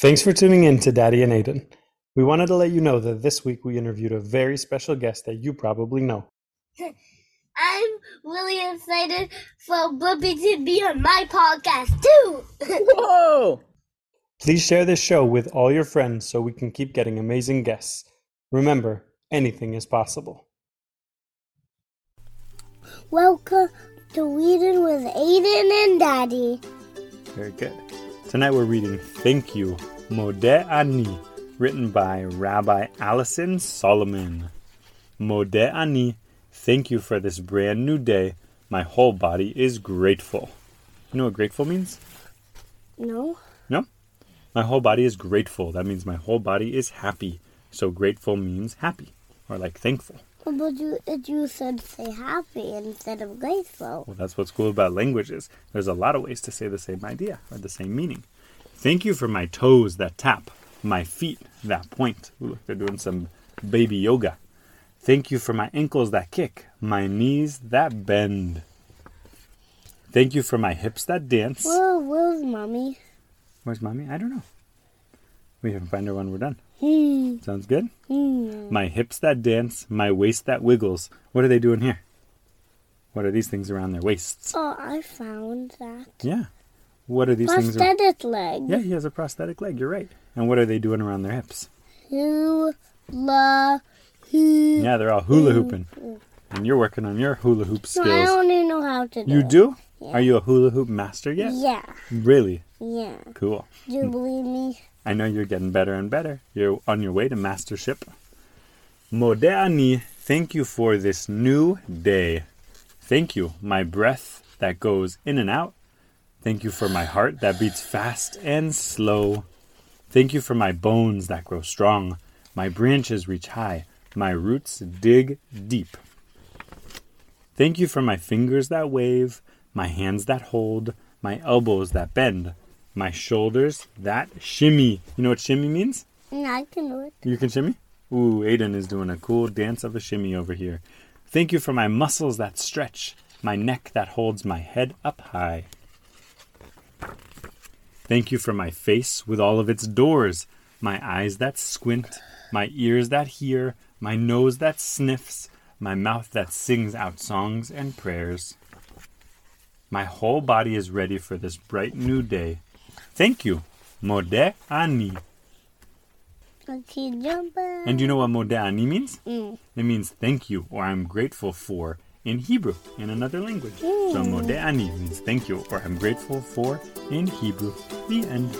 Thanks for tuning in to Daddy and Aiden. We wanted to let you know that this week we interviewed a very special guest that you probably know. I'm really excited for Blippi to be on my podcast too. Whoa! Please share this show with all your friends so we can keep getting amazing guests. Remember, anything is possible. Welcome to Reading with Aiden and Daddy. Very good. Tonight we're reading Thank You, Modeh Ani, written by Rabbi Alyson Solomon. Modeh Ani, thank you for this brand new day. My whole body is grateful. You know what grateful means? No? No? My whole body is grateful. That means my whole body is happy. So grateful means happy, or like thankful. But you, you said say happy instead of grateful. Well, that's what's cool about languages. There's a lot of ways to say the same idea or the same meaning. Thank you for my toes that tap, my feet that point. Ooh, look, they're doing some baby yoga. Thank you for my ankles that kick, my knees that bend. Thank you for my hips that dance. Where, where's mommy? Where's mommy? I don't know. We can find her when we're done. Sounds good? My hips that dance, my waist that wiggles. What are they doing here? What are these things around their waists? Oh, I found that. Yeah. What are these things? ar- Prosthetic leg. Yeah, he has a prosthetic leg. You're right. And what are they doing around their hips? Hula hoop. Yeah, they're all hula hooping. And you're working on your hula hoop No, I skills. don't even know how to do You do? Are you a hula hoop master yet? Yeah. Really? Yeah. Cool. Do you believe me? I know you're getting better and better. You're on your way to mastership. Modeh Ani, thank you for this new day. Thank you, my breath that goes in and out. Thank you for my heart that beats fast and slow. Thank you for my bones that grow strong. My branches reach high. My roots dig deep. Thank you for my fingers that wave, my hands that hold, my elbows that bend, my shoulders that shimmy. You know what shimmy means? No, I can do it. You can shimmy? Ooh, Aiden is doing a cool dance of a shimmy over here. Thank you for my muscles that stretch, my neck that holds my head up high. Thank you for my face with all of its doors, my eyes that squint, my ears that hear, my nose that sniffs, my mouth that sings out songs and prayers. My whole body is ready for this bright new day. Thank you, Modeh Ani. Okay, jumping. And do you know what Modeh Ani means? Mm. It means thank you or I'm grateful for in Hebrew, in another language. So Modeh Ani means thank you or I'm grateful for in Hebrew. The end.